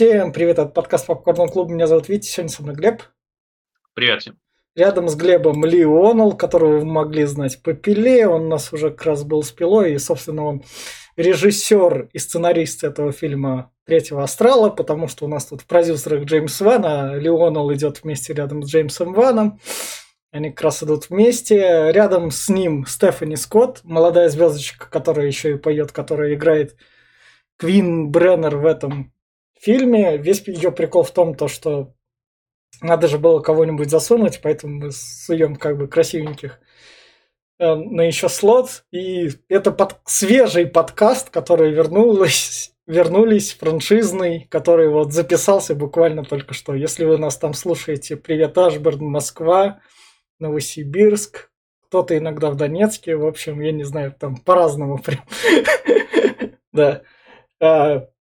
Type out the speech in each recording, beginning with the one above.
Всем привет, это подкаст Попкорн Клуб. Меня зовут Витя, сегодня со мной Глеб. Привет всем. Рядом с Глебом Лионел, которого вы могли знать по Пиле. Он у нас уже как раз был с Пилой, и, собственно, он режиссер и сценарист этого фильма «Третьего астрала», потому что у нас тут в продюсерах Джеймс Ван, а Лионел идет вместе рядом с Джеймсом Ваном. Они как раз идут вместе. Рядом с ним Стефани Скотт, молодая звездочка, которая еще и поет, которая играет Квин Бреннер в этом фильме. Весь ее прикол в том, то, что надо же было кого-нибудь засунуть, поэтому мы суем как бы красивеньких э, на еще слот. И это под... свежий подкаст, который вернулась, вернулись, франшизный, который вот записался буквально только что. Если вы нас там слушаете, привет, Ашберн, Москва, Новосибирск, кто-то иногда в Донецке, в общем, я не знаю, там по-разному прям. Да.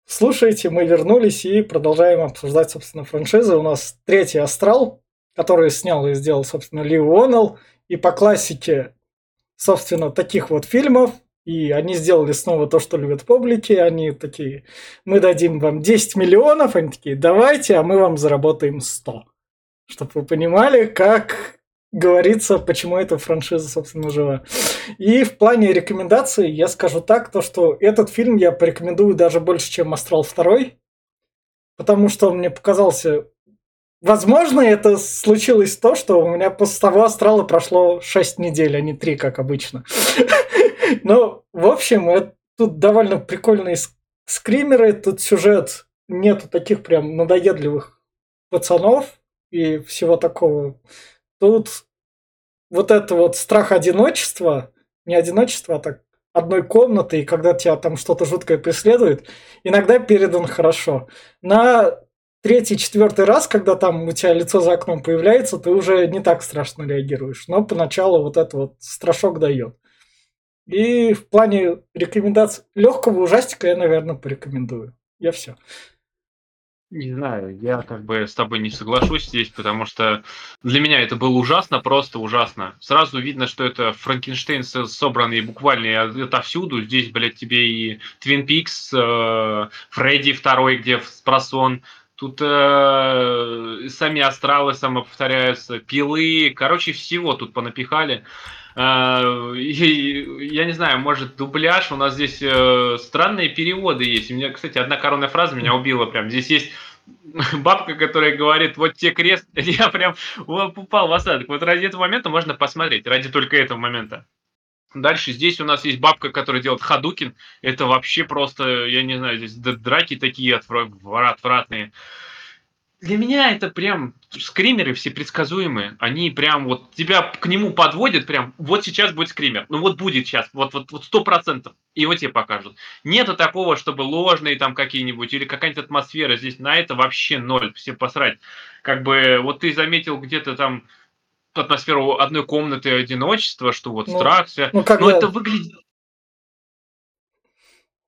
Слушайте, мы вернулись и продолжаем обсуждать, собственно, франшизы. У нас третий «Астрал», который снял и сделал, собственно, Ли Уоннелл. И по классике, собственно, таких вот фильмов, и они сделали снова то, что любят публики. Они такие, мы дадим вам 10 миллионов. Они такие, давайте, а мы вам заработаем 100. Чтобы вы понимали, как говорится, почему эта франшиза, собственно, жива. И в плане рекомендаций я скажу так, то что этот фильм я порекомендую даже больше, чем «Астрал 2», потому что он мне показался... Возможно, это случилось то, что у меня после того «Астрала» прошло 6 недель, а не 3, как обычно. Но, в общем, тут довольно прикольные скримеры, тут сюжет нету таких прям надоедливых пацанов и всего такого. Тут вот это вот страх одиночества, не одиночества, а так одной комнаты, и когда тебя там что-то жуткое преследует, иногда передан хорошо. На третий, четвертый раз, когда там у тебя лицо за окном появляется, ты уже не так страшно реагируешь. Но поначалу вот это вот страшок дает. И в плане рекомендаций легкого ужастика я, наверное, порекомендую. Я все. Не знаю, я как бы с тобой не соглашусь здесь, потому что для меня это было ужасно, просто ужасно. Сразу видно, что это Франкенштейн собранный буквально отовсюду. Здесь, блядь, тебе и Твин Пикс, э, Фредди второй, где спросон. Тут э, сами астралы самоповторяются, пилы, короче, всего тут понапихали. Uh, и, я не знаю, может, дубляж. У нас здесь uh, странные переводы есть. У меня, кстати, одна коронная фраза меня убила прям. Здесь есть бабка, которая говорит, вот те крест, я прям упал в осадок. Вот ради этого момента можно посмотреть, ради только этого момента. Дальше здесь у нас есть бабка, которая делает хадукин. Это вообще просто, я не знаю, здесь драки такие отвратные для меня это прям скримеры все предсказуемые. Они прям вот тебя к нему подводят, прям вот сейчас будет скример. Ну вот будет сейчас, вот вот вот сто процентов. И его тебе покажут. Нету такого, чтобы ложные там какие-нибудь или какая-нибудь атмосфера. Здесь на это вообще ноль. Все посрать. Как бы вот ты заметил где-то там атмосферу одной комнаты одиночества, что вот ну, страх, все. Ну, когда... Но это выглядит...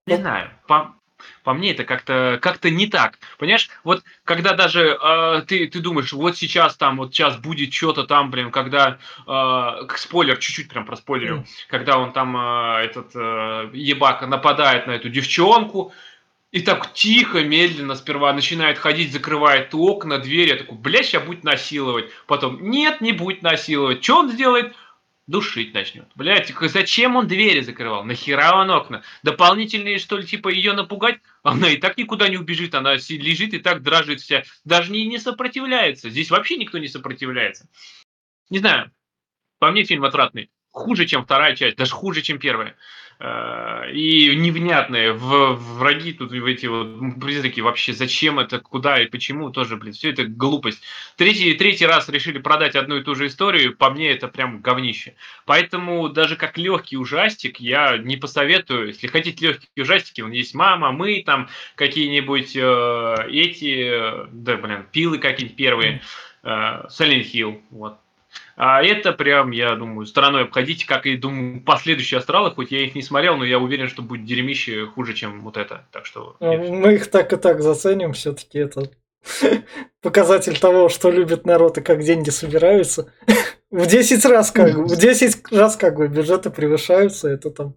Не ну, знаю, по, по мне это как-то как не так. Понимаешь, вот когда даже э, ты, ты думаешь, вот сейчас там, вот сейчас будет что-то там, блин, когда, э, спойлер, чуть-чуть прям про спойлерю, mm. когда он там, э, этот э, ебак нападает на эту девчонку, и так тихо, медленно сперва начинает ходить, закрывает окна, двери. Я такой, блядь, сейчас будет насиловать. Потом, нет, не будет насиловать. Что он сделает? душить начнет. Блять, зачем он двери закрывал? Нахера он окна? Дополнительные, что ли, типа ее напугать? Она и так никуда не убежит, она лежит и так дрожит вся. Даже не, не сопротивляется. Здесь вообще никто не сопротивляется. Не знаю. По мне фильм отвратный. Хуже, чем вторая часть, даже хуже, чем первая. Э, и невнятные в, враги тут в эти вот призраки вообще зачем это куда и почему тоже блин все это глупость. Третий третий раз решили продать одну и ту же историю по мне это прям говнище. Поэтому даже как легкий ужастик я не посоветую. Если хотите легкие ужастики он есть мама мы там какие-нибудь э, эти да блин пилы какие-нибудь первые э, Silent Hill вот а это прям, я думаю, стороной обходить, как и, думаю, последующие астралы, хоть я их не смотрел, но я уверен, что будет дерьмище хуже, чем вот это. Так что... Ну, мы их так и так заценим, все-таки это показатель того, что любит народ и как деньги собираются. в 10 раз как бы, в 10 раз как бы бюджеты превышаются, это там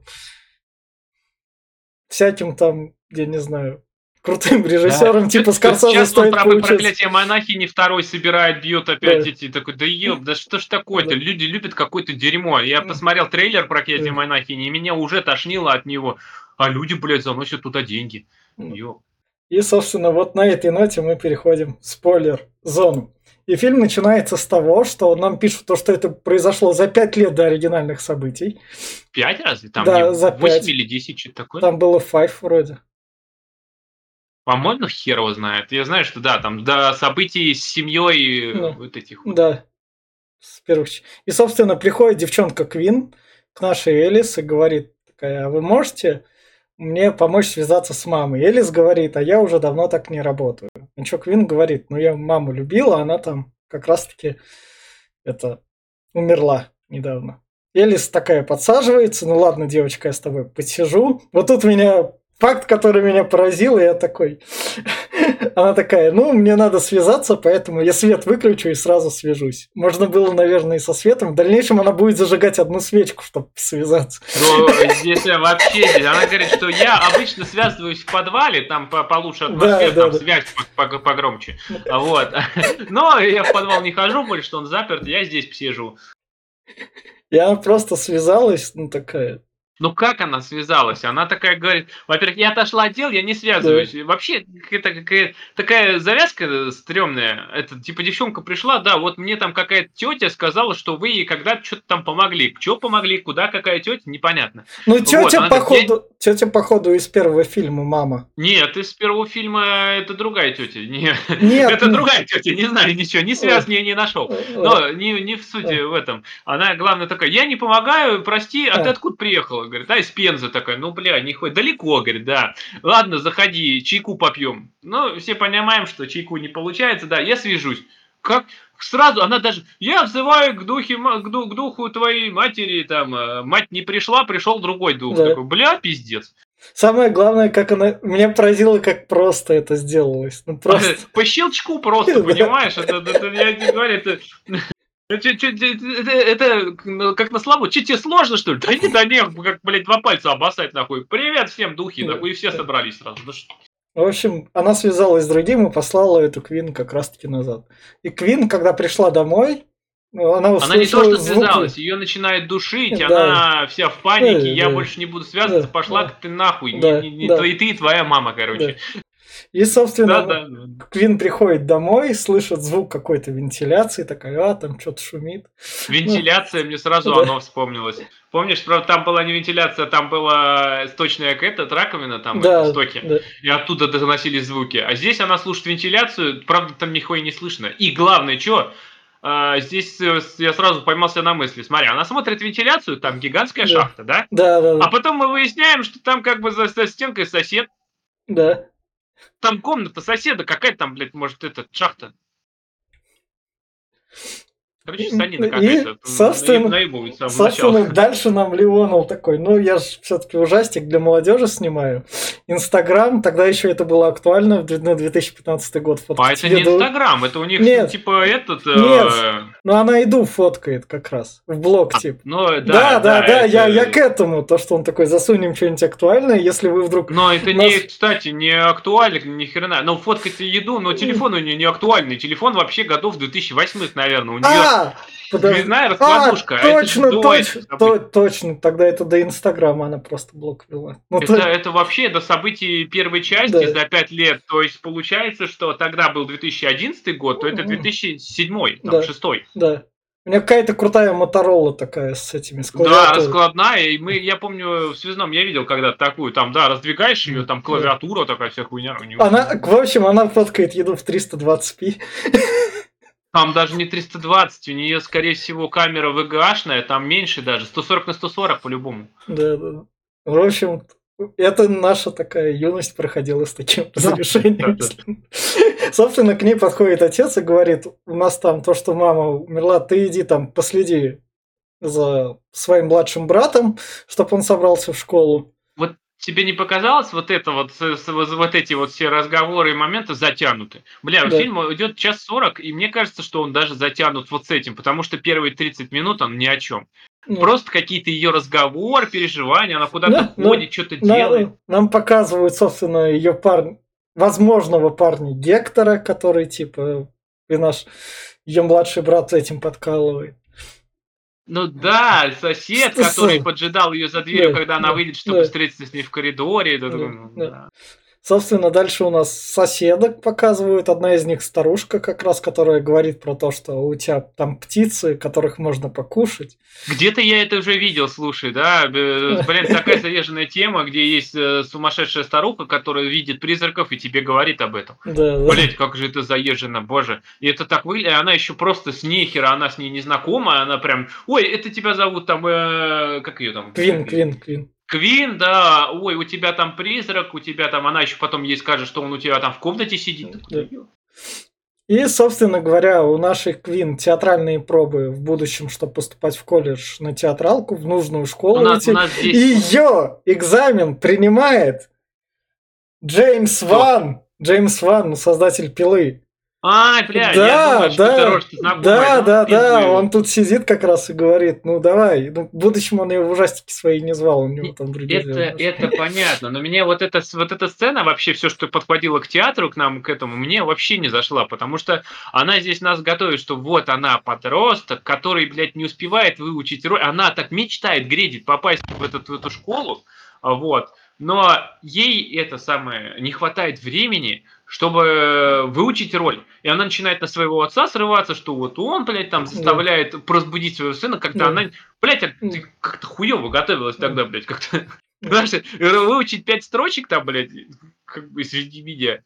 всяким там, я не знаю, крутым режиссером, Да. типа Сейчас Скорсезе он стоит про поучиться. проклятие монахини второй собирает, бьет опять Да. эти. Такой, да ёб, да что ж такое-то? Да. Люди любят какое-то дерьмо. Я посмотрел трейлер проклятие Да. монахини, и меня уже тошнило от него. А люди, блядь, заносят туда деньги. Ёб. И, собственно, вот на этой ноте мы переходим в спойлер-зону. И фильм начинается с того, что нам пишут то, что это произошло за пять лет до оригинальных событий. Пять разве? Там Да, не за 8 пять. или 10, что-то такое? Там было five вроде. По-моему, хер его знает. Я знаю, что да, там до событий с семьей Ну, вот этих. Да. С первых И, собственно, приходит девчонка Квин к нашей Элис и говорит, такая, а вы можете мне помочь связаться с мамой? Элис говорит, а я уже давно так не работаю. На что Квин говорит, ну я маму любила, она там как раз-таки это умерла недавно. Элис такая подсаживается, ну ладно, девочка, я с тобой посижу. Вот тут меня факт, который меня поразил, и я такой... Она такая, ну, мне надо связаться, поэтому я свет выключу и сразу свяжусь. Можно было, наверное, и со светом. В дальнейшем она будет зажигать одну свечку, чтобы связаться. Ну, здесь вообще, она говорит, что я обычно связываюсь в подвале, там по- получше атмосфера, да, там да. связь по- погромче. Вот. Но я в подвал не хожу больше, что он заперт, я здесь. И она просто связалась, ну, такая... Ну как она связалась? Она такая говорит, во-первых, я отошла от дел, я не связываюсь. Вообще, это какая такая завязка стрёмная. Это типа девчонка пришла, да, вот мне там какая-то тетя сказала, что вы ей когда-то что-то там помогли. Что помогли, куда какая тетя, непонятно. Ну, тетя, говорит, походу, тетя, походу, из первого фильма «Мама». Нет, из первого фильма это другая тетя. Не, Нет, это ну- другая тетя, не знаю ничего, ни связки я не нашел. Но не, не в сути в этом. Она, главное, такая, я не помогаю, прости, а ты откуда приехала? Говорит, а из Пензы такая, ну, бля, не хоть далеко, говорит, да. Ладно, заходи, чайку попьем. Ну, все понимаем, что чайку не получается, да, я свяжусь. Как? Сразу, она даже, я взываю к, духе, к, к духу твоей матери, там, э, мать не пришла, пришел другой дух. Да. Такой, бля, пиздец. Самое главное, как она... Меня поразило, как просто это сделалось. Ну, просто... По щелчку просто, понимаешь? Это, это- я тебе говорю, это... Это, чё- это, ну, как на слабо. Че тебе сложно, что ли? Да не, да не, как, блядь, два пальца обоссать, нахуй. Привет всем, духи, Да. нахуй, и все собрались сразу. Ну что- В общем, она связалась с другим и послала эту Квин как раз-таки назад. И Квин, когда пришла домой, ну, она Она не то, услышала что звуки. связалась, ее начинает душить, Да. она вся в панике, Да, я да. больше не буду связываться, Да, пошла да. ты нахуй, не- Да, не, не да. твои ты и твоя мама, короче. И, собственно, Да, да. Квин приходит домой, слышит звук какой-то вентиляции, такая, а, там что-то шумит. Вентиляция, мне сразу Да. оно вспомнилось. Помнишь, правда, там была не вентиляция, там была сточная эта раковина, там да, это, стоки. да. И оттуда доносились звуки. А здесь она слушает вентиляцию, правда, там нихуя не слышно. И главное, что здесь э, я сразу поймался на мысли. Смотри, она смотрит вентиляцию, там гигантская Да. шахта, да? Да, да, да. А потом мы выясняем, что там как бы за, за стенкой сосед. да. Там комната соседа, какая там, блядь, может, эта шахта. Короче, санина И, какая-то. собственно, дальше нам Леонов такой, ну я же все-таки ужастик для молодежи снимаю. Инстаграм, тогда еще это было актуально, на 2015 год. А это не. Инстаграм, это у них Нет. типа этот. э, Нет. Ну она еду фоткает как раз, в блог а, типа. Ну, да, Да, да, да, я, это- я к этому, то, что он такой, засунем что-нибудь актуальное, если вы вдруг... Но это Нас- не, кстати, не актуально, ни хрена. Ну, фоткать еду, но телефон у нее не актуальный. Телефон вообще годов 2008 наверное. У нее А, подожди. звездная А, раскладушка. а это же точно, до точно, то- точно, тогда это до Инстаграма она просто блог вела. Ну, Это, то- это вообще до событий первой части Да. за 5 лет. То есть получается, что тогда был 2011 год, то это Мгм. 2007, там, Да. 6 да. У меня какая-то крутая Моторола такая с этими с Да, раскладная. И мы, я помню, в связном я видел когда-то такую, там, да, раздвигаешь ее, там клавиатура такая вся хуйня. Она, в общем, она фоткает еду в 320p. Там даже не 320, у нее, скорее всего, камера VGA-шная, там меньше даже, 140 на 140 по-любому. Да, да. В общем, это наша такая юность проходила с таким Да. разрешением. Собственно, к ней подходит отец и говорит, у нас там то, что мама умерла, ты иди там последи за своим младшим братом, чтобы он собрался в школу. Тебе не показалось вот это вот, вот эти вот все разговоры и моменты затянуты? Бля, Да. фильм идет час 40, и мне кажется, что он даже затянут вот с этим, потому что первые 30 минут он ни о чем. Ну, Просто какие-то ее разговоры, переживания, она куда-то Да, ну, ходит, что-то на- делает. нам показывают, собственно, ее парня, возможного парня Гектора, который, типа, и наш ее младший брат этим подкалывает. Ну да, сосед, который поджидал ее за дверью, когда она выйдет, чтобы встретиться с ней в коридоре. Собственно, дальше у нас соседок показывают. Одна из них старушка, как раз, которая говорит про то, что у тебя там птицы, которых можно покушать. Где-то я это уже видел, слушай, да? Блин, такая заезженная тема, где есть э, сумасшедшая старуха, которая видит призраков и тебе говорит об этом. Да, Блять, как же это заезжено, боже. И это так выглядит, она еще просто с нехера, она с ней не знакома, она прям, ой, это тебя зовут там, э, как ее там? Квин, Квин, Квин. Квин, да, ой, у тебя там призрак, у тебя там, она еще потом ей скажет, что он у тебя там в комнате сидит. И, собственно говоря, у нашей Квин театральные пробы в будущем, чтобы поступать в колледж на театралку, в нужную школу. У нас, идти. У нас здесь... Ее экзамен принимает Джеймс Ван. Джеймс Ван, создатель пилы. А, блядь, да, я думаю, что да, ты знакомый, да, да, да, он тут сидит как раз и говорит, ну давай, ну, в будущем он его в ужастики свои не звал, у него там другие Это, это понятно, но мне вот эта, вот эта сцена, вообще все, что подходило к театру, к нам, к этому, мне вообще не зашла, потому что она здесь нас готовит, что вот она подросток, который, блядь, не успевает выучить роль, она так мечтает, гредит попасть в, этот, в эту школу, вот, но ей это самое, не хватает времени, чтобы выучить роль. И она начинает на своего отца срываться, что вот он, блядь, там заставляет да. разбудить своего сына, когда да. она, блядь, а ты как-то хуево готовилась тогда, блядь, как-то. Знаешь, выучить пять строчек там, блядь, как бы среди меня.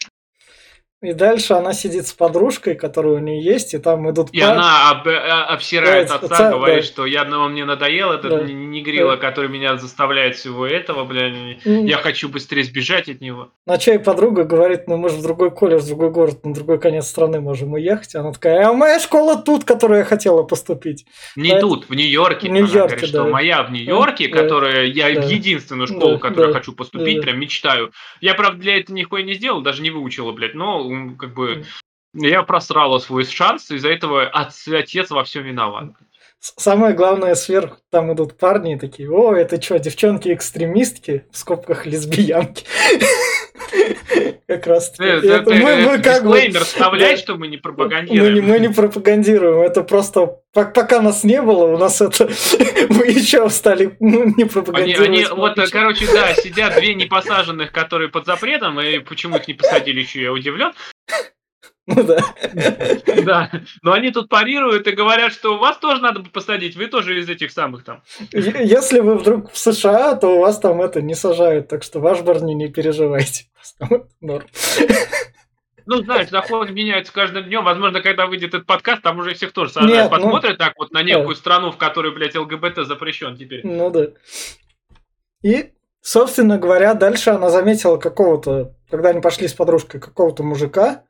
И дальше она сидит с подружкой, которая у нее есть, и там идут... И пар... она об, э, обсирает да, отца, отца, говорит, да. что я ну, мне надоел этот да. негрила, да. который меня заставляет всего этого, бля, mm. я хочу быстрее сбежать от него. На чай подруга говорит, ну мы же в другой колледж, в другой город, на другой конец страны можем уехать. Она такая, а моя школа тут, которую я хотела поступить. Не а тут, в Нью-Йорке. В Нью-Йорке, она говорит, да. что моя в Нью-Йорке, да. которая, я да. единственную школу, да. которую да. хочу поступить, да. прям мечтаю. Я, правда, для этого нихуя не сделал, даже не выучила, блядь, но как бы я просрала свой шанс, из-за этого отец во всем виноват. Самое главное, сверху там идут парни такие, о, это что, девчонки-экстремистки, в скобках лесбиянки. Как раз мы, мы как бы вставлять, что мы не пропагандируем. Мы не пропагандируем, это просто пока нас не было, у нас это мы еще стали ну, не пропагандировать. Они, вот, короче, да, сидят две непосаженных, которые под запретом, и почему их не посадили еще, я удивлен. Ну да. Да. Но они тут парируют и говорят, что вас тоже надо посадить, вы тоже из этих самых там. Если вы вдруг в США, то у вас там это не сажают, так что ваш Барни не переживайте. Норм. Ну, знаешь, законы меняются каждым днем. Возможно, когда выйдет этот подкаст, там уже всех тоже Нет, ну, посмотрят ну, так вот на некую да. страну, в которой, блядь, ЛГБТ запрещен теперь. Ну да. И, собственно говоря, дальше она заметила какого-то, когда они пошли с подружкой, какого-то мужика,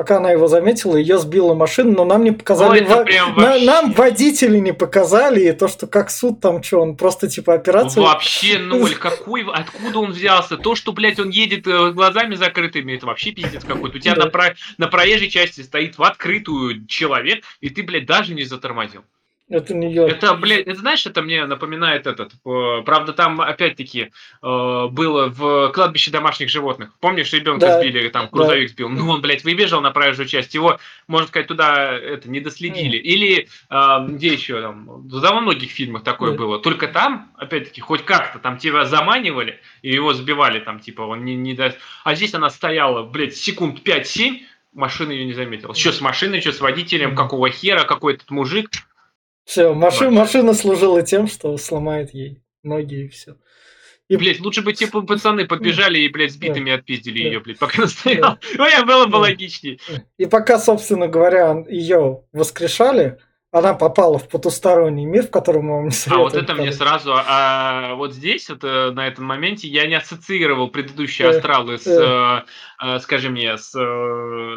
Пока она его заметила, ее сбила машина, но нам не показали... Ой, во... на, нам водители не показали, и то, что как суд там, что, он просто типа операцию... Вообще ноль, какой, откуда он взялся? То, что, блядь, он едет э, глазами закрытыми, это вообще пиздец какой-то. У тебя да. на, про... на проезжей части стоит в открытую человек, и ты, блядь, даже не затормозил. Это не я. Это, блядь, это знаешь, это мне напоминает этот. Правда, там опять-таки э, было в кладбище домашних животных. Помнишь, ребенка да. сбили, там грузовик да. сбил. Ну, он, блядь, выбежал на проезжую часть. Его, можно сказать, туда это не доследили. Mm. Или э, где еще там? Да, во многих фильмах такое mm. было. Только там, опять-таки, хоть как-то там тебя заманивали и его сбивали, там, типа, он не, не даст. А здесь она стояла, блядь, секунд 5-7, машина ее не заметила. Что с машиной, что с водителем, какого хера, какой этот мужик. Все, маши, машина служила тем, что сломает ей ноги и все. И, блядь, лучше бы типа пацаны подбежали и, блядь, сбитыми да. отпиздили да. ее, блядь, пока она стояла. Да. Ну, было бы да. логичней. И пока, собственно говоря, ее воскрешали, она попала в потусторонний мир, в котором мы вам не советуем. А вот это мне сразу, а вот здесь, вот э, на этом моменте, я не ассоциировал предыдущие э, астралы с, э. скажи мне, с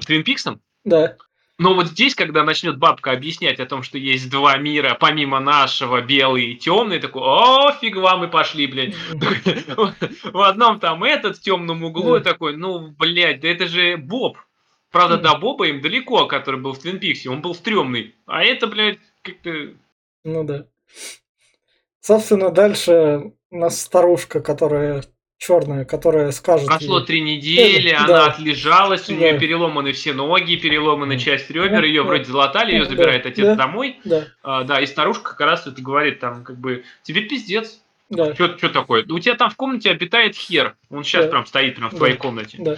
Твин Пиксом. Да. Но вот здесь, когда начнет бабка объяснять о том, что есть два мира, помимо нашего, белый и темный, такой, о, фиг вам, мы пошли, блядь. В одном там этот в темном углу, такой, ну, блядь, да это же Боб. Правда, до Боба им далеко, который был в Твин Пиксе, он был стрёмный. А это, блядь, как-то... Ну да. Собственно, дальше у нас старушка, которая черная, которая скажет Прошло ей, три недели, Да. она отлежалась, у нее Да. переломаны все ноги, переломаны часть ребер, Да, ее да. вроде залатали, ее Да, забирает отец да. домой. да, А, да, и старушка как раз это говорит, там, как бы, тебе пиздец. да, Что такое? У тебя там в комнате обитает хер. Он сейчас Да. прям стоит прям в Да. твоей комнате. да.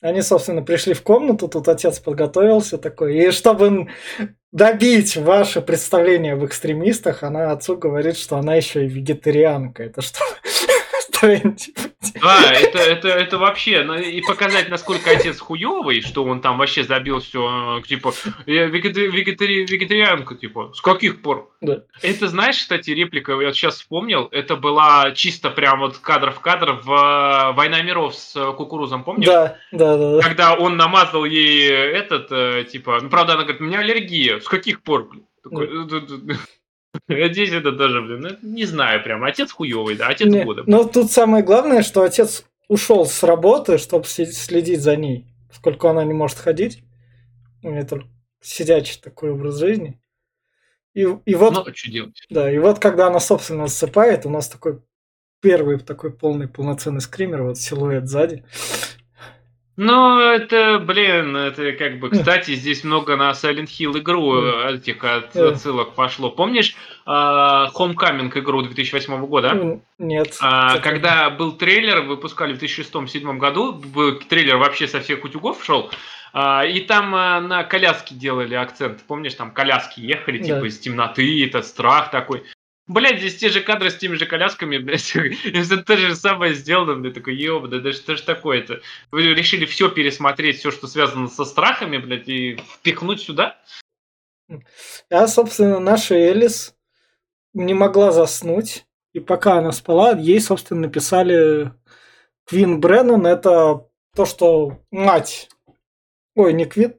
Они, собственно, пришли в комнату, тут отец подготовился такой, и чтобы добить ваше представление об экстремистах, она отцу говорит, что она еще и вегетарианка. Это что? Да, это, это, это вообще, ну, и показать, насколько отец хуёвый, что он там вообще забил все, типа, я вегета- вегетари- вегетарианка, типа, с каких пор? Да. Это, знаешь, кстати, реплика, я сейчас вспомнил, это была чисто прям вот кадр в кадр в э, «Война миров» с э, кукурузом, помнишь? Да, да, да, да. Когда он намазал ей этот, э, типа, ну, правда, она говорит, у меня аллергия, с каких пор? блин?» Такой, «Э, А Здесь это тоже, блин, ну, не знаю прям, отец хуёвый, да, отец Не, года. Но тут самое главное, что отец ушел с работы, чтобы следить за ней, поскольку она не может ходить. У нее только сидячий такой образ жизни. И, и вот, Ну, что делать? да, и вот когда она, собственно, засыпает, у нас такой первый такой полный полноценный скример, вот силуэт сзади. Ну, это, блин, это как бы, кстати, здесь много на Silent Hill игру э, этих отсылок пошло. Помнишь а, Homecoming игру 2008 года? Нет. А, когда был трейлер, выпускали в 2006-2007 году, трейлер вообще со всех утюгов шел, а, и там а, на коляске делали акцент. Помнишь, там коляски ехали, типа Да. из темноты, этот страх такой. Блять, здесь те же кадры с теми же колясками, блядь, это то же самое сделано, блядь, такой, ёб, да, да что ж такое-то? Вы решили все пересмотреть, все, что связано со страхами, блядь, и впихнуть сюда? А, собственно, наша Элис не могла заснуть. И пока она спала, ей, собственно, написали Квин Бреннан. Это то, что мать... Ой, не Квин.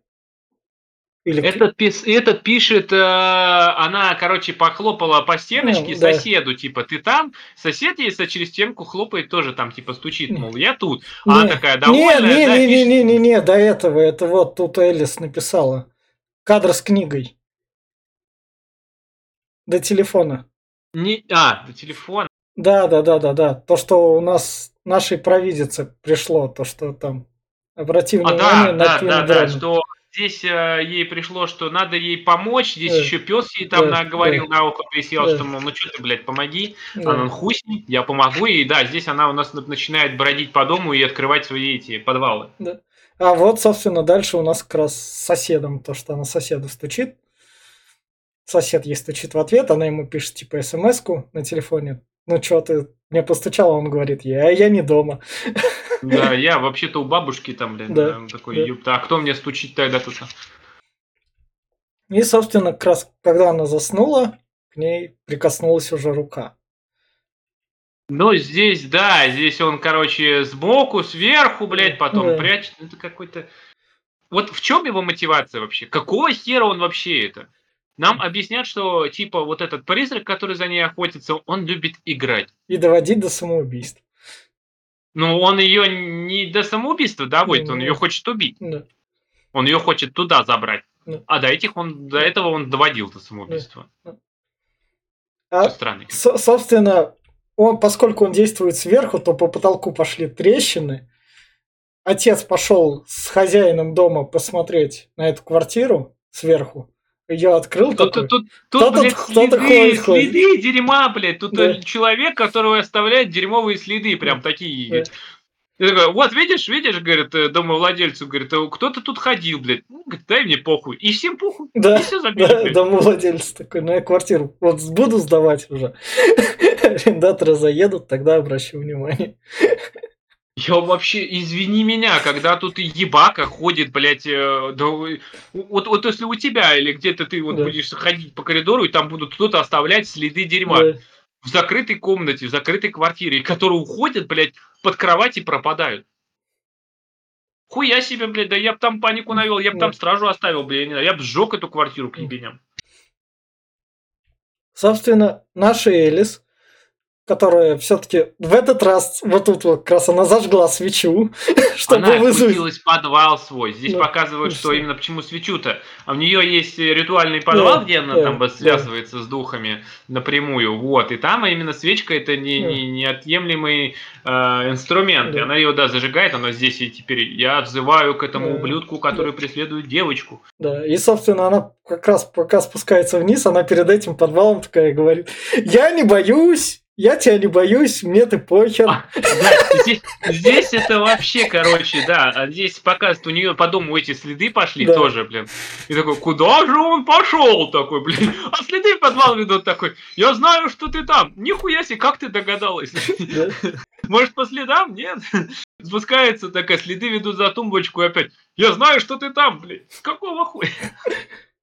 Или Этот, пис- этот пишет, э, она, короче, похлопала по стеночке Ну, да. соседу, типа, ты там? Сосед ей через стенку хлопает, тоже там, типа, стучит, мол, я тут. А она Не, такая не, довольная, не, да, не, не, пишет. не, не, не, до этого. Это вот тут Элис написала. Кадр с книгой. До телефона. Не- а, до телефона. Да, да, да, да, да. То, что у нас нашей провидице пришло, то, что там обрати А, внимание да, на да, да, да, что здесь э, ей пришло, что надо ей помочь, здесь Да. еще пес ей там Да, наговорил да. на ухо, присел, Да. что, мол, ну что ты, блядь, помоги. Да. Она, хуй с ним, я помогу. И да, здесь она у нас на- начинает бродить по дому и открывать свои эти подвалы. А вот, собственно, дальше у нас как раз с соседом, то, что она соседу стучит. Сосед ей стучит в ответ, она ему пишет, типа, смс-ку на телефоне. Ну, что ты мне постучала, он говорит а я не дома. Да, я вообще-то у бабушки там, блин, Да, э, такой, да. ёпта, а кто мне стучит тогда тут? И, собственно, как раз, когда она заснула, к ней прикоснулась уже рука. Ну, здесь, да, здесь он, короче, сбоку, сверху, блядь, потом Да. прячет. Это какой-то... Вот в чем его мотивация вообще? Какого хера он вообще это? Нам объяснят, что, типа, вот этот призрак, который за ней охотится, он любит играть. И доводить до самоубийства. Но он ее не до самоубийства доводит, он Ну. ее хочет убить. Да. Он ее хочет туда забрать. Да. А до этих он до этого он доводил до самоубийства. А, Что странно. Со- собственно, он, поскольку он действует сверху, то по потолку пошли трещины. Отец пошел с хозяином дома посмотреть на эту квартиру сверху. Ее открыл Тут, такой. тут, тут, Кто-то- блядь, следы, ходит, ходит. следы дерьма, блядь. Тут Да. человек, который оставляет дерьмовые следы, прям такие. Да. Я такой, вот видишь, видишь, говорит, э, домовладельцу, говорит, «э, кто-то тут ходил, блядь. Ну, говорит, дай мне похуй. И всем похуй. Да, И все забили, да, блядь. домовладелец такой, ну я квартиру вот буду сдавать уже. Арендаторы заедут, тогда обращу внимание. Я вообще, извини меня, когда тут и ебака ходит, блядь, э, да, вот, вот если у тебя или где-то ты вот Да. будешь ходить по коридору, и там будут кто-то оставлять следы дерьма. Да. в закрытой комнате, в закрытой квартире, которые уходят, блядь, под кровать и пропадают. Хуя себе, блядь, да я бы там панику навел, я бы там стражу оставил, блядь, я, не знаю, я бы сжег эту квартиру к ебеням. Собственно, наша Элис, которая все-таки в этот раз вот тут вот как раз она зажгла свечу, чтобы Она вызвать. в подвал свой. Здесь Да, показывают, и что именно почему свечу-то. А у нее есть ритуальный подвал, Да, где она да, там да. связывается с духами напрямую. Вот. И там именно свечка это не, Да. не, неотъемлемый э, инструмент. И Да. она ее, да, зажигает, она здесь и теперь я взываю к этому Да. ублюдку, который преследует девочку. Да, и, собственно, она как раз пока спускается вниз, она перед этим подвалом такая говорит, я не боюсь, я тебя не боюсь, мне ты похер. А, Да, здесь, здесь это вообще, короче, да. А здесь показывают, у нее по дому эти следы пошли Да. тоже, блин. И такой, куда же он пошел такой, блин? А следы в подвал ведут такой. Я знаю, что ты там. Нихуя себе, как ты догадалась? Да. Может, по следам? Нет. Спускается такая, следы ведут за тумбочку и опять. Я знаю, что ты там, блин. С какого хуя?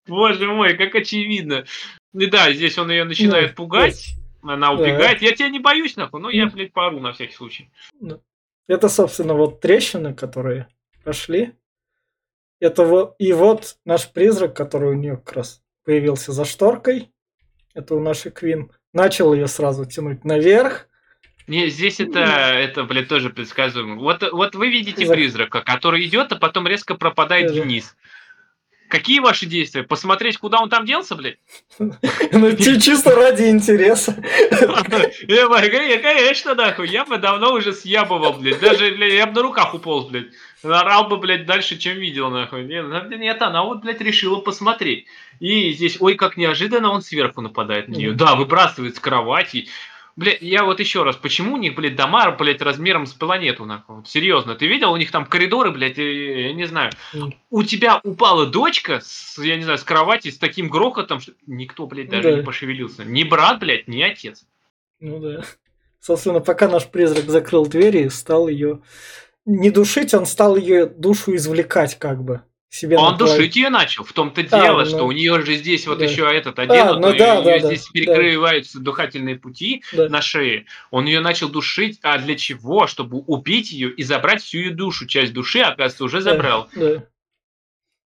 Боже мой, как очевидно. И да, здесь он ее начинает пугать. Она убегает. Я тебя не боюсь, нахуй. Ну, я, блядь, пару на всякий случай. Это, собственно, вот трещины, которые пошли. Это вот, и вот наш призрак, который у нее как раз появился за шторкой. Это у нашей Квин. Начал ее сразу тянуть наверх. Не, здесь это, это, блядь, тоже предсказуемо. Вот, вот вы видите призрака, который идет, а потом резко пропадает вниз. Какие ваши действия? Посмотреть, куда он там делся, блядь? Ну, чи- чисто ради интереса. Я бы, я, конечно, нахуй, я бы давно уже съябывал, блядь. Даже, блядь, я бы на руках уполз, блядь. Орал бы, блядь, дальше, чем видел, нахуй. Нет, ну, она вот, блядь, решила посмотреть. И здесь, ой, как неожиданно он сверху нападает на нее. Да, выбрасывает с кровати. Блядь, я вот еще раз, почему у них, блядь, дома, блядь, размером с планету, нахуй? Вот Серьезно, ты видел, у них там коридоры, блядь, и- я не знаю. У тебя упала дочка, с, я не знаю, с кровати с таким грохотом, что никто, блядь, даже Да. не пошевелился. Ни брат, блядь, ни отец. Ну да. Собственно, пока наш призрак закрыл двери и стал ее не душить, он стал ее душу извлекать как бы себе. Он душить ее начал. В том-то А, дело, ну, что у нее же здесь вот да. еще этот оденут, ну у да, нее да, да, здесь да. перекрываются дыхательные пути Да. на шее. Он ее начал душить, а для чего? Чтобы убить ее и забрать всю ее душу. Часть души, оказывается, уже забрал. Да.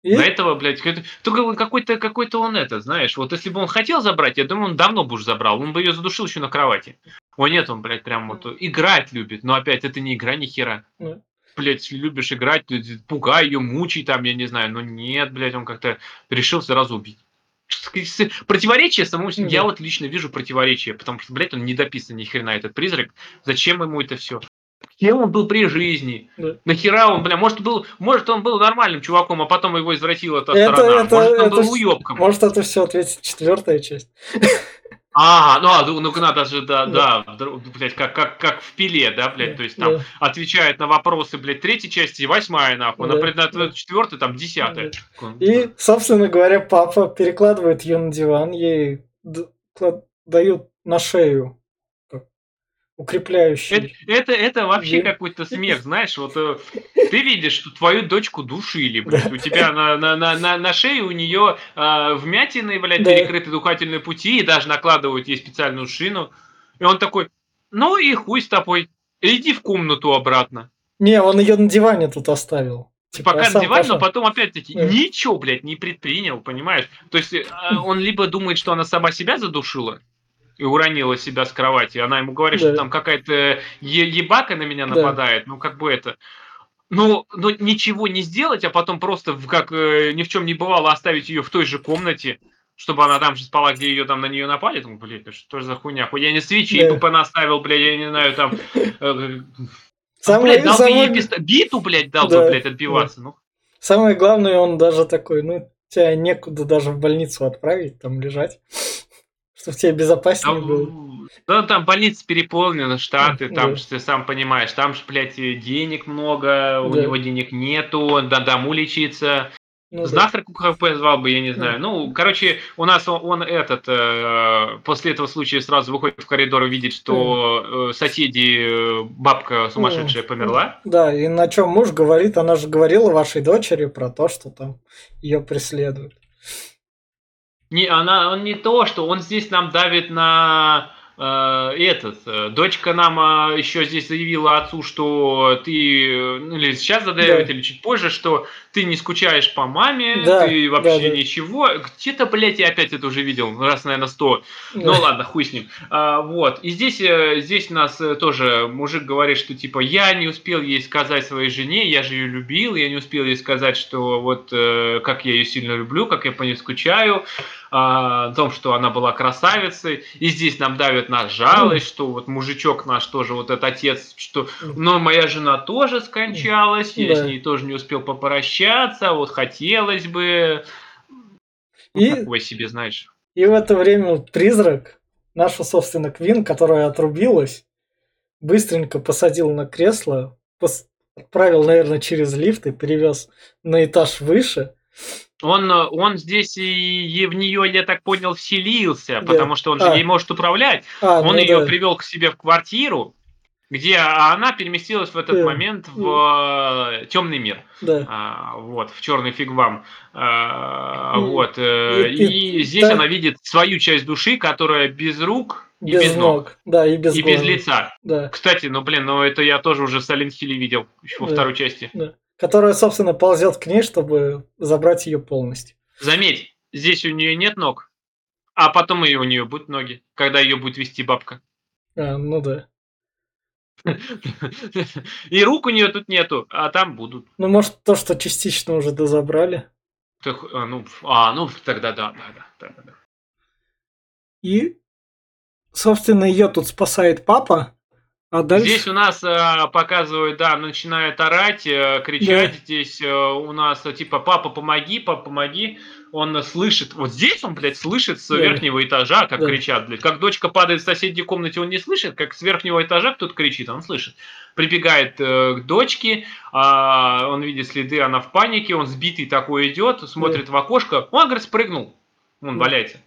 И До этого, блядь, только какой-то какой-то он это, знаешь, вот если бы он хотел забрать, я думаю, он давно бы уже забрал, он бы ее задушил еще на кровати. О нет, он, блядь, прям вот играть любит, но опять это не игра, ни хера. Да. Блядь, любишь играть, пугай ее, мучай там, я не знаю, но нет, блядь, он как-то решил сразу убить. Противоречие самому себе. Я вот лично вижу противоречие, потому что, блядь, он не дописан ни хрена, этот призрак. Зачем ему это все? Кем он был при жизни? Да. Нахера он, бля, может, был, может, он был нормальным чуваком, а потом его извратила та Это- сторона. это- может, он это был уебком. может это все ответит четвертая часть. А, ну, а, ну, ну, надо же, да, Да. да, вдруг, блядь, как, как, как в пиле, да, блядь, Да, то есть там да. отвечает на вопросы, блядь, третьей части, восьмая, нахуй, Да, например, да. на четвертой, там, десятая. И, собственно говоря, папа перекладывает ее на диван, ей дают на шею укрепляющий. Это, это, это вообще какой-то смех, знаешь, вот э, ты видишь, что твою дочку душили, блядь, у тебя на, на, на, на, на шее у нее э, вмятины, блядь, Да. перекрыты дыхательные пути, и даже накладывают ей специальную шину. И он такой, ну и хуй с тобой, иди в комнату обратно. Не, он ее на диване тут оставил. Типа, Пока а сам надевать, но потом опять-таки Да. ничего, блядь, не предпринял, понимаешь? То есть э, он либо думает, что она сама себя задушила и уронила себя с кровати, она ему говорит, Да. что там какая-то е- ебака на меня Да. нападает, ну как бы это... Ну, ну, ничего не сделать, а потом просто, как э, ни в чем не бывало, оставить ее в той же комнате, чтобы она там же спала, где ее там на нее напали. Думаю, блядь, что же за хуйня? Хуй я не свечи Да. бы понаставил, блядь, я не знаю, там... э, Самое, блядь, дал бы ей самое- писта- биту, блядь, дал Да, бы, блядь, отбиваться. Ну, самое главное, он даже такой, ну, тебя некуда даже в больницу отправить, там лежать, чтобы тебе безопаснее было. Там, да, там больница переполнена, штаты, Да. там же ты сам понимаешь, там же, блядь, денег много, у Да. него денег нету, он на дому лечиться. Ну, да. Завтрак УХП звал бы, я не знаю. Ну, короче, у нас он, он этот, э, после этого случая сразу выходит в коридор и видит, что э, соседи, э, бабка сумасшедшая Ну, померла. Да, и на чем муж говорит, она же говорила вашей дочери про то, что там ее преследуют. Не, она, он не то, что он здесь нам давит на этот, э, дочка нам а, еще здесь заявила отцу, что ты, э, ну, или сейчас задаёт, да. или чуть позже, что ты не скучаешь по маме, да, ты вообще да, да. ничего. Где-то, блядь, я опять это уже видел, раз, наверное, сто. Да. Ну ладно, хуй с ним. А, вот. И здесь, здесь нас тоже мужик говорит, что типа я не успел ей сказать своей жене, я же ее любил, я не успел ей сказать, что вот как я ее сильно люблю, как я по ней скучаю о том, что она была красавицей, и здесь нам давят на жалость, что вот мужичок наш тоже, вот этот отец, что, но моя жена тоже скончалась, я да. с ней тоже не успел попрощаться, вот хотелось бы, и, такой себе, знаешь. И в это время призрак, наша, собственно, Квин, которая отрубилась, быстренько посадил на кресло, пос... отправил, наверное, через лифт и перевез на этаж выше, он, он здесь и, и в нее, я так понял, вселился, да. потому что он же а. ей может управлять. А, он ну ее да. привел к себе в квартиру, где она переместилась в этот да. момент в э, темный мир. Да. А, вот, в черный фиг вам. А, и, вот. Э, и, и, и здесь да. она видит свою часть души, которая без рук и без, без ног. ног. Да, и без И без лица. Да. Кстати, ну блин, ну это я тоже уже в Hill видел, еще да. во второй части. Да которая, собственно, ползет к ней, чтобы забрать ее полностью. Заметь, здесь у нее нет ног, а потом и у нее будут ноги, когда ее будет вести бабка. А, ну да. И рук у нее тут нету, а там будут. Ну, может, то, что частично уже дозабрали. Так, а, ну, а, ну, тогда да, да, да, да, да. И, собственно, ее тут спасает папа, а дальше? Здесь у нас э, показывают, да, начинает орать, э, кричать. Да. Здесь э, у нас э, типа папа помоги, папа помоги. Он слышит, вот здесь он, блядь, слышит с да. верхнего этажа, как да. кричат, блядь. Как дочка падает в соседней комнате, он не слышит, как с верхнего этажа кто-то кричит, он слышит. Прибегает э, к дочке, э, он видит следы, она в панике, он сбитый такой идет, смотрит да. в окошко, он, говорит, спрыгнул. Он да. валяется.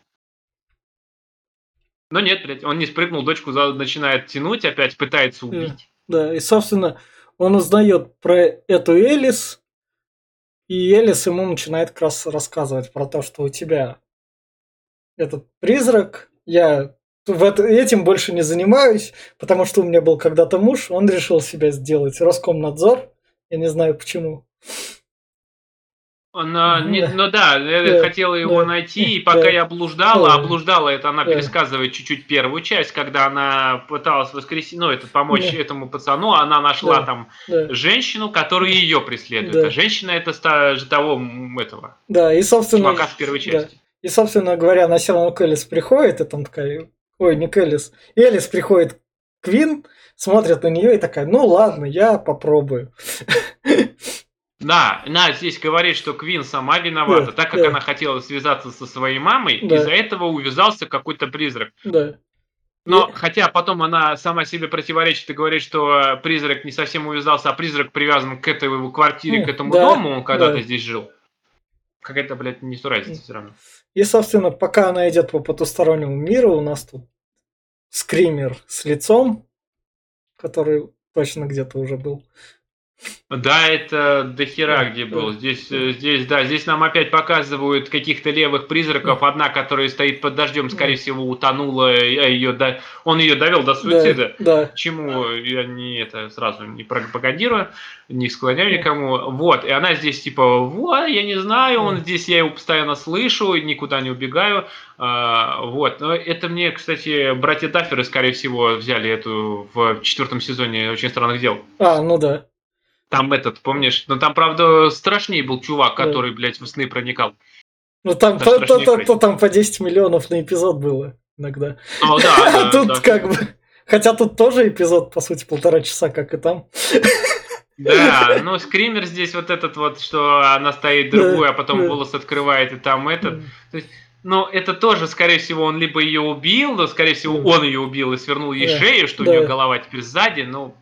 Но нет, блядь, он не спрыгнул, дочку начинает тянуть, опять пытается убить. Да, и, собственно, он узнает про эту Элис, и Элис ему начинает как раз рассказывать про то, что у тебя этот призрак, я в это, этим больше не занимаюсь, потому что у меня был когда-то муж, он решил себя сделать Роскомнадзор, я не знаю почему. Она, не, ну да, я хотела его найти, и пока я блуждала, а блуждала это она пересказывает чуть-чуть первую часть, когда она пыталась воскресить, ну, это помочь этому пацану, она нашла там женщину, которая ее преследует. А женщина это того этого. Да, и собственно. Чувака с первой части. И, собственно говоря, она все равно Кэллис приходит, и там такая, ой, не Кэллис, Элис. Приходит Квин, смотрит на нее и такая, ну ладно, я попробую. Да, на здесь говорит, что Квин сама виновата, да, так как да. она хотела связаться со своей мамой, да. из-за этого увязался какой-то призрак. Да. Но и... хотя потом она сама себе противоречит и говорит, что призрак не совсем увязался, а призрак привязан к этой его квартире, к этому да, дому, он когда-то да. здесь жил. Какая-то, блядь, не разница все равно. И, собственно, пока она идет по потустороннему миру, у нас тут скример с лицом, который точно где-то уже был. Да, это дохера где был. Здесь, э, здесь, да, здесь нам опять показывают каких-то левых призраков. Одна, которая стоит под дождем, скорее всего, утонула. Ее, да, он ее довел до суицида. Да, да. Чему я не это сразу не пропагандирую, не склоняю никому. Вот, и она здесь типа, вот, я не знаю, он здесь, я его постоянно слышу, никуда не убегаю. А, вот, но это мне, кстати, братья Дафферы, скорее всего, взяли эту в четвертом сезоне «Очень странных дел». А, ну да. Там этот, помнишь? Ну там, правда, страшнее был чувак, который, да. блядь, в сны проникал. Ну там, то, то, то, то, там по 10 миллионов на эпизод было иногда. О, да, да, Тут да. как бы... Хотя тут тоже эпизод, по сути, полтора часа, как и там. Да, но скример здесь вот этот вот, что она стоит другую, да, а потом да. волос открывает, и там этот. То есть, но это тоже, скорее всего, он либо ее убил, но, скорее всего, он ее убил и свернул ей да, шею, что да. у нее голова теперь сзади, ну,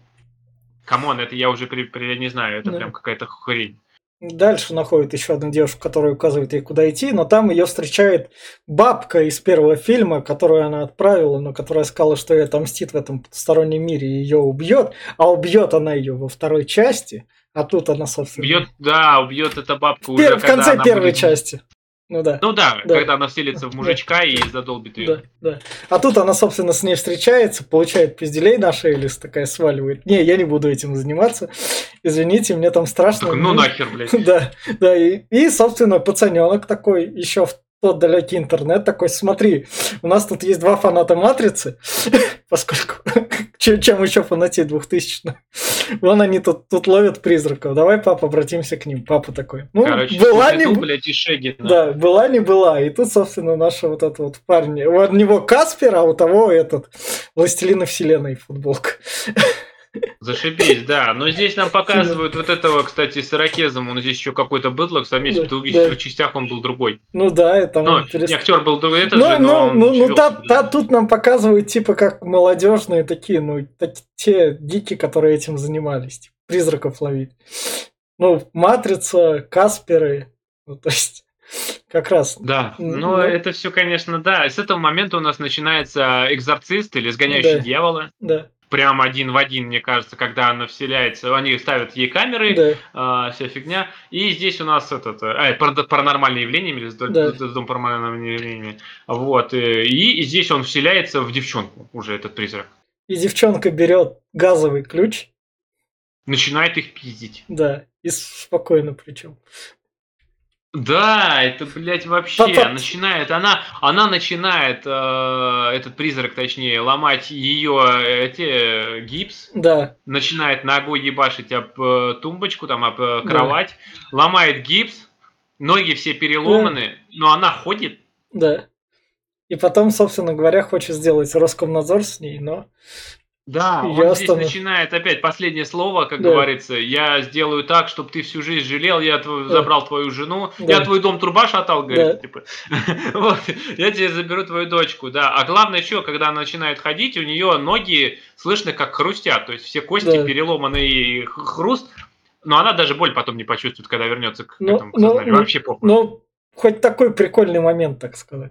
come on, это я уже при, при, я не знаю, это да. прям какая-то хрень. Дальше находит еще одну девушку, которая указывает ей, куда идти, но там ее встречает бабка из первого фильма, которую она отправила, но которая сказала, что ей отомстит в этом потустороннем мире и ее убьет, а убьет она ее во второй части, а тут она, собственно... Убьет, да, убьет эта бабка в, уже, в конце первой будет... части. Ну да. Ну да, Да. когда она вселится в мужичка и задолбит ее. Да, да. А тут она, собственно, с ней встречается, получает пизделей на шейлис, такая сваливает. Не, я не буду этим заниматься. Извините, мне там страшно. Так, ну нахер, блядь. Да, да, и, и, собственно, пацаненок такой, еще в тот далекий интернет, такой, смотри, у нас тут есть два фаната Матрицы, поскольку чем, чем еще фанатеть 2000 Вон они тут, тут ловят призраков, давай, папа, обратимся к ним. Папа такой, ну, Короче, была не... Скуби-Ду, б- блядь, и Шеги. Да, была не была. И тут, собственно, наша вот эта вот парень. У него Каспер, а у того этот Властелина Вселенной футболка. Зашибись, да. Но здесь нам показывают вот этого, кстати, с ирокезом. Он здесь еще какой-то быдлок, заметь, Да, в других да. частях он был другой. Ну да, это Ну, интересно. актер был другой, этот Ну, же, ну, но он ну, ну, та, себя. та- тут нам показывают, типа, как молодежные такие, ну, так- те дики, которые этим занимались, типа, призраков ловить. Ну, Матрица, Касперы, ну, то есть, как раз. Да, но ну. это все, конечно, да. С этого момента у нас начинается экзорцист или изгоняющий Да. дьявола. Да, Прям один в один, мне кажется, когда она вселяется. Они ставят ей камеры, да, а, вся фигня. И здесь у нас этот, э, а, пара- паранормальные явления, или Да. дом паранормальными явлениями. Вот. э, И, здесь он вселяется в девчонку, уже этот призрак. И девчонка берет газовый ключ, Начинает их пиздить. да, и спокойно причем. Да, это, блядь, вообще Папа. начинает, она, она начинает, э, этот призрак, точнее, ломать ее эти э, гипс, Да, начинает ногой ебашить об э, тумбочку, там, об э, кровать, ломает гипс, ноги все переломаны, но она ходит. да. И потом, собственно говоря, хочет сделать Роскомнадзор с ней, но Да, он Я здесь начинает опять последнее слово, как Да. говорится, я сделаю так, чтобы ты всю жизнь жалел, я тв- Да. забрал твою жену, Да. я твой дом труба шатал, говорит, Да. типа, вот, я тебе заберу твою дочку, да, а главное еще, когда она начинает ходить, у нее ноги слышно как хрустят, то есть все кости Да. переломаны и хруст, но она даже боль потом не почувствует, когда вернется к Ну, этому к ну, сознанию, ну, вообще похуй. ну, хоть такой прикольный момент, так сказать.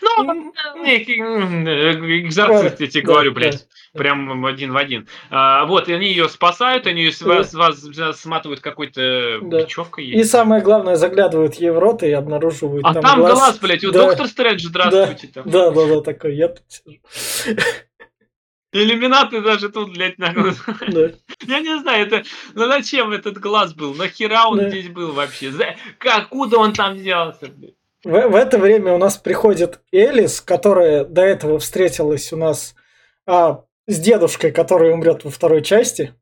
Ну, не, э, экзорцист, я тебе говорю, блядь. Прям один в один. А, вот, и они ее спасают, они ее вас, сматывают какой-то Да. бечевкой. И самое главное, заглядывают ей в рот и обнаруживают А там, глаз, блядь, у доктор Стрэндж, здравствуйте. Да, да, да, такой, я тут сижу. Иллюминаты даже тут, блядь, на... Да. Я не знаю, это... Ну зачем этот глаз был? Нахера он Да. здесь был вообще? За- Откуда он там взялся, блядь? В, в это время у нас приходит Элис, которая до этого встретилась у нас а, с дедушкой, который умрет во второй части.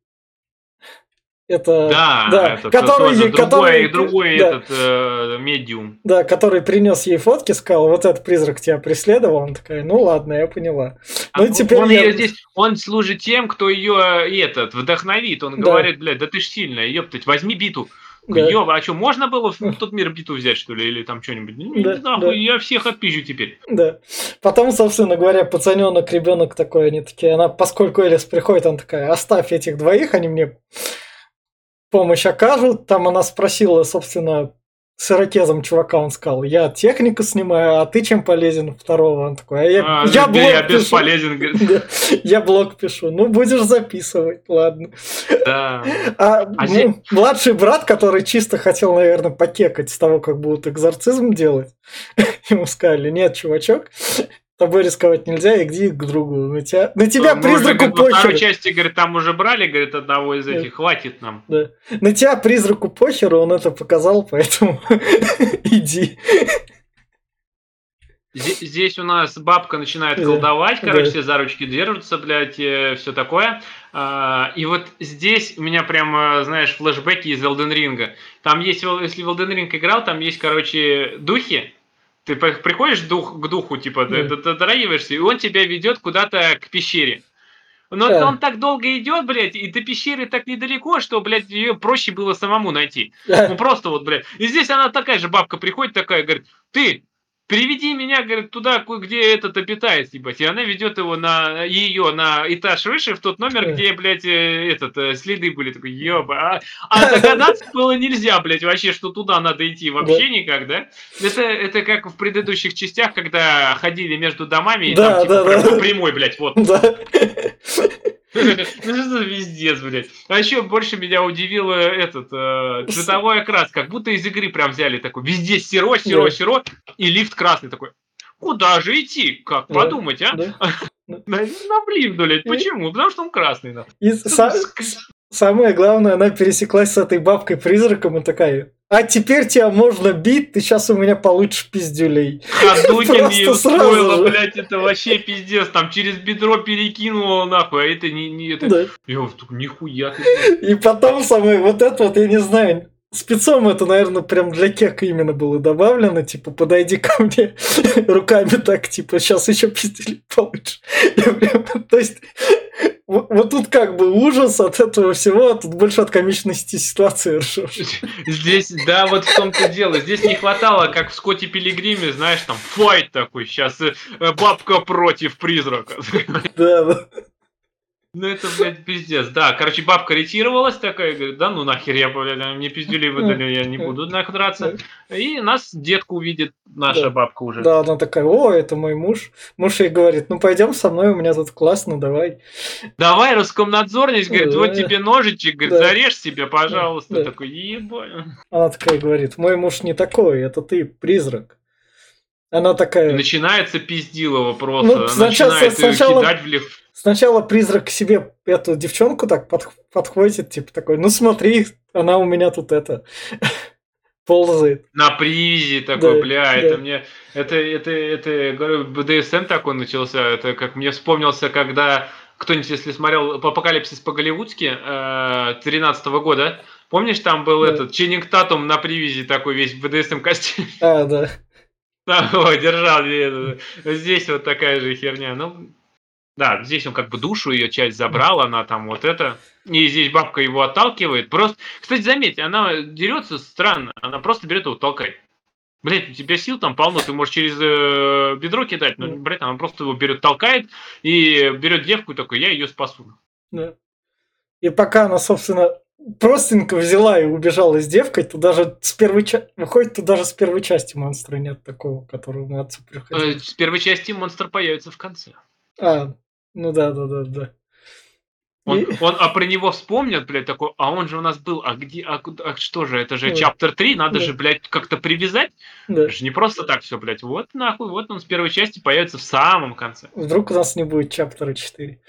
Это Да, да, этот, который- другой, который- другой да. этот э, медиум. да, который принес ей фотки, сказал, вот этот призрак тебя преследовал. Она такая, ну ладно, я поняла. А Ну, теперь он, я- её здесь, он служит тем, кто ее этот вдохновит. Он Да. говорит, блядь, да ты ж сильная, ёптать, возьми биту. Да. А что, можно было в тот мир биту взять, что ли, или там что-нибудь? Ну, Да, нахуй, да. я всех отпизжу теперь. Да. Потом, собственно говоря, пацаненок, ребенок такой, они такие, она, поскольку Элис приходит, она такая, оставь этих двоих, они мне помощь окажут. Там она спросила, собственно, с ирокезом чувака, он сказал, я технику снимаю, а ты чем полезен второго? Он такой, а я, А, я блог я пишу. бесполезен, говорит. Я блог пишу. Ну, будешь записывать, ладно. Да. А, А ну, младший брат, который чисто хотел, наверное, покекать с того, как будут экзорцизм делать, ему сказали, нет, чувачок, тобой рисковать нельзя, иди к другу. На тебя, на тебя уже, призраку говорит, во второй похеру. части, говорит, там уже брали, говорит, одного из Да. этих, хватит нам. Да. На тебя призраку похеру, он это показал, поэтому иди. Здесь у нас бабка начинает Да, колдовать, короче, да. все за ручки держатся, блядь, все такое. А, И вот здесь у меня прям, э, знаешь, флешбеки из Elden Ring. Там есть, если в Elden Ring играл, там есть, короче, духи. Ты приходишь дух, к духу, типа, Да. дотрагиваешься, и он тебя ведет куда-то к пещере. Но Да. он так долго идет, блядь, и до пещеры так недалеко, что, блядь, ее проще было самому найти. Ну просто вот, блядь. И здесь она такая же бабка приходит, такая, говорит, ты, переведи меня, говорит, туда, где этот обитает, ебать. И она ведет его на ее на этаж выше, в тот номер, где, блядь, э, этот, э, следы были. Такой, еба. А, а догадаться было нельзя, блядь, вообще, что туда надо идти. Вообще Да. никак, да? Это, это как в предыдущих частях, когда ходили между домами, и Да, там, типа, да, прям да. прямой, блядь, вот. Да. Ну что за пиздец, блядь. А еще больше меня удивил э, этот э, цветовой окрас, как будто из игры прям взяли такой, везде серо, серо, Да. серо, и лифт красный такой. Куда же идти? Как Да. подумать, а? Да. Наверное, в лифт, блядь. Почему? Потому что он красный. И са- самое главное, она пересеклась с этой бабкой-призраком и такая, а теперь тебя можно бить, ты сейчас у меня получишь пиздюлей. Ходокин ей устроила, же. блядь, это вообще пиздец. Там через бедро перекинула, нахуй. А это не... не это... Да. Я нихуя ты. И потом самое вот это вот, я не знаю, спецом это, наверное, прям для кека именно было добавлено, типа, подойди ко мне руками так, типа, сейчас еще пиздили получше. Я прям- То есть, вот, вот тут как бы ужас от этого всего, а тут больше от комичности ситуации ржешь. Здесь, да, вот в том-то дело. Здесь не хватало, как в Скотте Пилигриме, знаешь, там файт такой. Сейчас бабка против призрака. Да, да. Ну это, блядь, пиздец. Да, короче, бабка ретировалась такая, говорит, да ну нахер, я, блядь, мне пиздюлей выдали, я не буду нахуй драться. И нас детка увидит, наша Да. бабка уже. Да, она такая, о, это мой муж. Муж ей говорит, ну пойдем со мной, у меня тут классно, давай. Давай, Роскомнадзорность, говорит, вот Да. тебе ножичек, говорит, Да. зарежь себе, пожалуйста. Да. Такой, ебать. Она такая говорит, мой муж не такой, это ты призрак. Она И такая, начинается пиздилово просто. Ну, сначала- начинает сначала- кидать в лифт. Сначала призрак к себе эту девчонку так под- подхватит, типа такой, ну смотри, она у меня тут это ползает. На привязи такой, Да, бля, да. это мне, это, это, это, говорю, БДСМ такой начался, это как мне вспомнился, когда кто-нибудь, если смотрел Апокалипсис по-голливудски э, 13 года, помнишь, там был Да. этот Ченнинг Татум на привязи такой весь в БДСМ костюме, А, да. Там его держал, здесь вот такая же херня, ну, да, здесь он как бы душу ее часть забрал, она там вот это, и здесь бабка его отталкивает. Просто, кстати, заметь, она дерется странно, она просто берет его толкает. Блять, у тебя сил там полно, ты можешь через э, бедро кидать, но, блядь, она просто его берет, толкает и берет девку и такой, я ее спасу. да. И пока она, собственно, простенько взяла и убежала с девкой, то даже с первой части, выходит, то даже с первой части монстра нет такого, которому отцу Э, приходил. С первой части монстр появится в конце. А, ну да, да, да, да. Он, И- он, а про него вспомнят, блядь, такой, а он же у нас был, а где, а, куда- а что же, это же чаптер 3, надо Да. же, блядь, как-то привязать. да. Это же не просто так все, блядь. Вот нахуй, вот он с первой части появится в самом конце. Вдруг у нас не будет чаптера 4.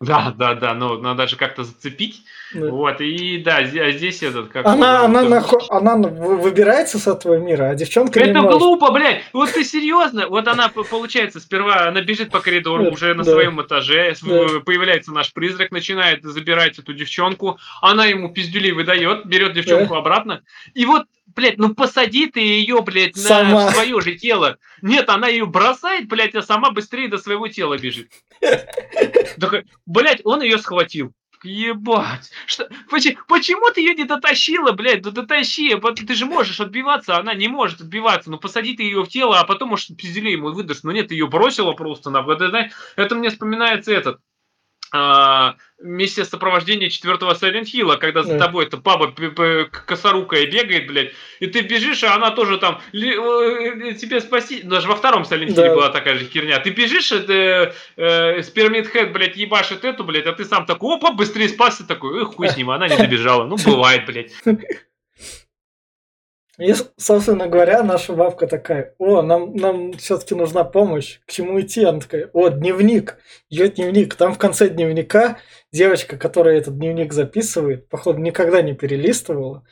Да, да, да, но надо же как-то зацепить. Да. Вот, и да, а здесь этот, как... Она, она, нахо- она вы- выбирается с этого мира, а девчонка не Это может. глупо, блядь! Вот ты серьезно? Вот она, получается, сперва она бежит по коридору Да, уже на да. своем этаже, Да. появляется наш призрак, начинает забирать эту девчонку, она ему пиздюлей выдает, берет девчонку обратно, и вот, блядь, ну посади ты ее, блядь, на Сама. свое же тело. Нет, она ее бросает, блядь, а сама быстрее до своего тела бежит. Такой, блядь, он ее схватил. Ебать. Что, почему, почему ты ее не дотащила, блядь? Да дотащи. Вот Ты же можешь отбиваться, а она не может отбиваться. Ну посади ты ее в тело, а потом, может, пизделей ему выдашь. Но нет, ты ее бросила просто на это мне вспоминается этот. А, миссия сопровождения четвертого Silent Hill, когда за тобой эта баба косорукая бегает, блядь, и ты бежишь, а она тоже там э, э, тебе спасти. Даже во втором Silent Hill Да. была такая же херня. Ты бежишь, это э, Спирмид Хэт, блядь, ебашит эту, блядь, а ты сам такой, опа, быстрее спасся, такой, хуй с ним, она не добежала. Ну, бывает, блядь. И, собственно говоря, наша бабка такая, о, нам, нам все-таки нужна помощь, к чему идти? Она такая, о, дневник, ее дневник. Там в конце дневника девочка, которая этот дневник записывает, походу, никогда не перелистывала.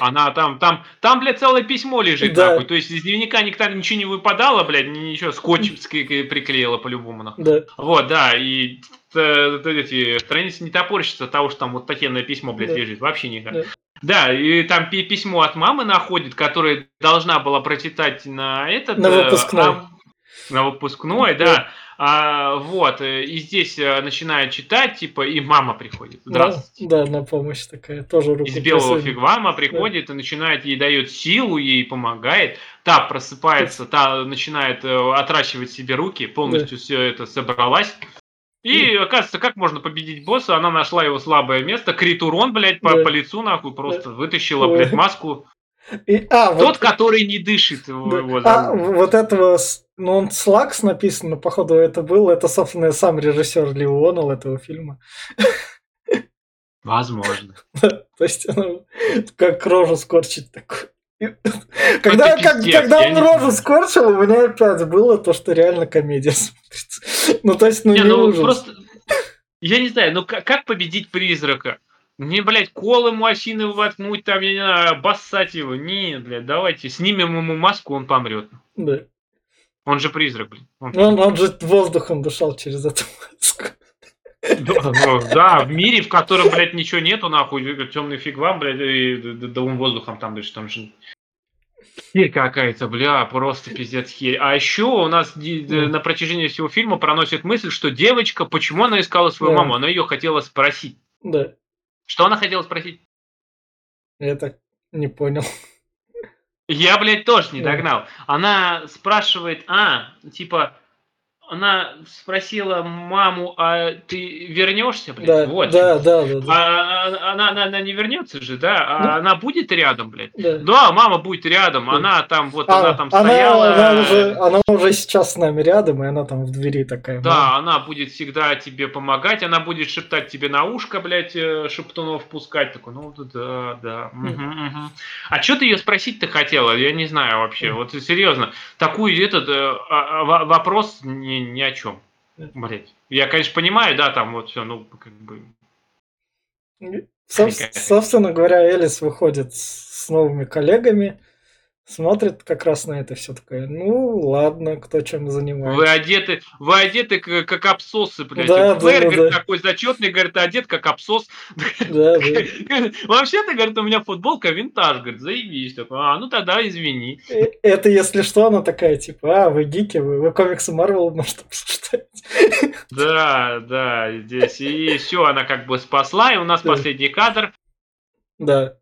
Она там, там, там, блядь, целое письмо лежит, Да. нахуй. То есть из дневника никогда ничего не выпадало, блядь, ни- ничего, скотч ск- приклеила по-любому, нахуй. Да, Вот, да, и э, э, эти страницы не топорщатся от того, что там вот такое письмо, блядь, Да. лежит. Вообще никак. Да. Да, и там пи- письмо от мамы находит, которое должна была прочитать на этот... На э, выпускной. а, на выпускной, да. Да. А, вот, э, и здесь э, начинает читать, типа, и мама приходит. да, Здравствуйте. да, на помощь такая, тоже руку Из белого просунет. фигвама приходит и начинает, ей дает силу, ей помогает. Та просыпается, та начинает отращивать себе руки, полностью все это собралась. И оказывается, как можно победить босса? Она нашла его слабое место, крит урон, блядь, по, Да. по лицу, нахуй, просто вытащила, Ой. блядь, маску. И, а, Тот, вот, который не дышит. Да, его а, вот этого, ну он Слакс написано, походу это был, это, собственно, сам режиссер Леонел этого фильма. Возможно. То есть, ну, как рожу скорчить такую. Когда, как, когда он рожу скорчил, у меня опять было то, что реально комедия смотрится. Ну, то есть, ну, не, не ну, ужас. Просто, я не знаю, ну как, как победить призрака? Не, блядь, колы ему осины воткнуть, там, я не знаю, обоссать его. Не, блядь, давайте, снимем ему маску, он помрет. Да. Он же призрак, блин. Он, он, он же воздухом дышал через эту маску. Да, в мире, в котором, блядь, ничего нету, нахуй, темный фиг вам, блядь, и воздухом там дышит, там же Херь какая-то, бля, просто пиздец херь. А еще у нас на протяжении всего фильма проносит мысль, что девочка, почему она искала свою да. маму? Она ее хотела спросить. Да. Что она хотела спросить? Я так не понял. Я, блядь, тоже не догнал. Она спрашивает, а, типа, она спросила маму, а ты вернешься, блядь? Да, вот. да, да, да, да. А, она, она, она не вернется же, да? А ну, она будет рядом, блядь? Да. да, мама будет рядом. Да. Она там, вот а, она там она, стояла. Она уже, она уже сейчас с нами рядом, и она там в двери такая. Да, мама. она будет всегда тебе помогать, она будет шептать тебе на ушко, блядь, э, шептунов пускать. Такой, ну да, да. Угу, угу. А что ты ее спросить-то хотела? Я не знаю вообще. Вот серьезно. Такую этот э, а, а, вопрос не ни, о чем. Блять. Я, конечно, понимаю, да, там вот все, ну, как бы. Соб- собственно говоря, Элис выходит с новыми коллегами, смотрит как раз на это все такое. Ну, ладно, кто чем занимается. Вы одеты, вы одеты как, как абсосы, блядь. Да, Клэр, да, говорит, да. такой зачетный, говорит, одет как абсос. Да, да. Вообще-то, говорит, у меня футболка винтаж, говорит, заебись. Такой, а, ну тогда извини. Э, это если что, она такая, типа, а, вы гики, вы, вы комиксы Марвел, может, обсуждаете. Да, да, здесь. И все, она как бы спасла, и у нас последний кадр. Да.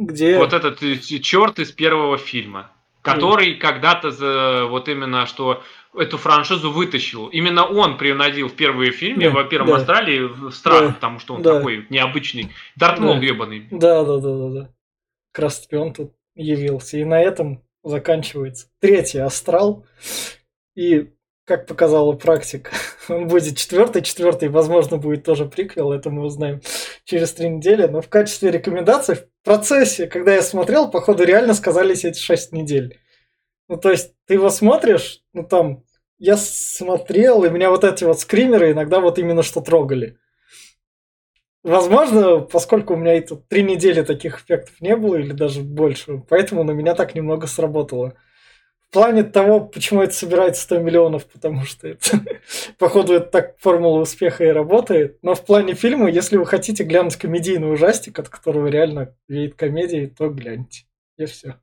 Где? Вот этот э, черт из первого фильма, который mm. когда-то за вот именно что эту франшизу вытащил. Именно он принудил в первые фильмы, да, во первом да. Астрале в страх, да, потому что он да. такой необычный. Дартмол да. ебаный. Да, да, да, да, да. Как раз таки он тут явился. И на этом заканчивается третий астрал. И как показала практика, он будет четвертый, четвертый, возможно, будет тоже приквел, это мы узнаем через три недели, но в качестве рекомендаций в процессе, когда я смотрел, походу реально сказались эти шесть недель. Ну, то есть, ты его смотришь, ну, там, я смотрел, и меня вот эти вот скримеры иногда вот именно что трогали. Возможно, поскольку у меня и тут три недели таких эффектов не было, или даже больше, поэтому на меня так немного сработало в плане того, почему это собирает 100 миллионов, потому что это, походу, это так формула успеха и работает. Но в плане фильма, если вы хотите глянуть комедийный ужастик, от которого реально веет комедией, то гляньте. И все.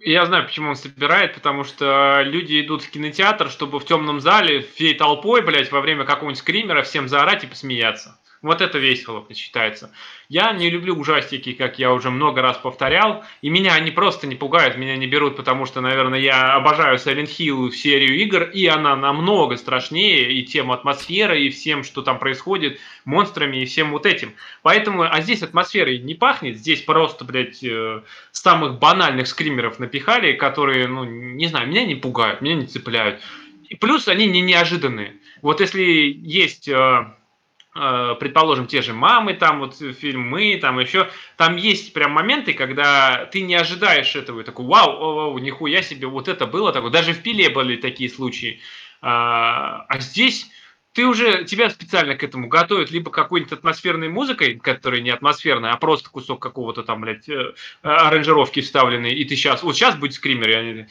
Я знаю, почему он собирает, потому что люди идут в кинотеатр, чтобы в темном зале всей толпой, блядь, во время какого-нибудь скримера всем заорать и посмеяться. Вот это весело считается. Я не люблю ужастики, как я уже много раз повторял, и меня они просто не пугают, меня не берут, потому что, наверное, я обожаю Silent Hill серию игр, и она намного страшнее и тем атмосферы, и всем, что там происходит, монстрами и всем вот этим. Поэтому, а здесь атмосферой не пахнет, здесь просто, блядь, э, самых банальных скримеров напихали, которые, ну, не знаю, меня не пугают, меня не цепляют. И плюс они не неожиданные. Вот если есть... Э, предположим, те же мамы, там вот фильм «Мы», там еще, там есть прям моменты, когда ты не ожидаешь этого, и такой, вау, о, вау, нихуя себе, вот это было такое, даже в «Пиле» были такие случаи, а, а здесь ты уже, тебя специально к этому готовят либо какой-нибудь атмосферной музыкой, которая не атмосферная, а просто кусок какого-то там, блядь, э, аранжировки вставленной, и ты сейчас, вот сейчас будет скример,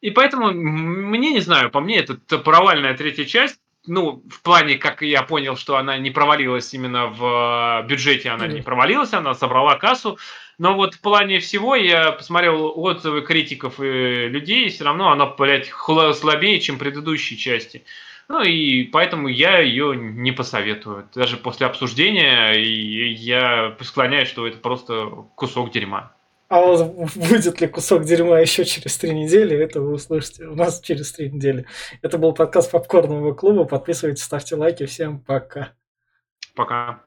и поэтому, мне не знаю, по мне, это провальная третья часть, ну, в плане, как я понял, что она не провалилась именно в э, бюджете, она не провалилась, она собрала кассу. Но вот в плане всего я посмотрел отзывы критиков и людей, и все равно она, блядь, слабее, чем предыдущие части. Ну и поэтому я ее не посоветую. Даже после обсуждения я склоняюсь, что это просто кусок дерьма. А вот будет ли кусок дерьма еще через три недели, это вы услышите у нас через три недели. Это был подкаст Попкорного клуба. Подписывайтесь, ставьте лайки. Всем пока. Пока.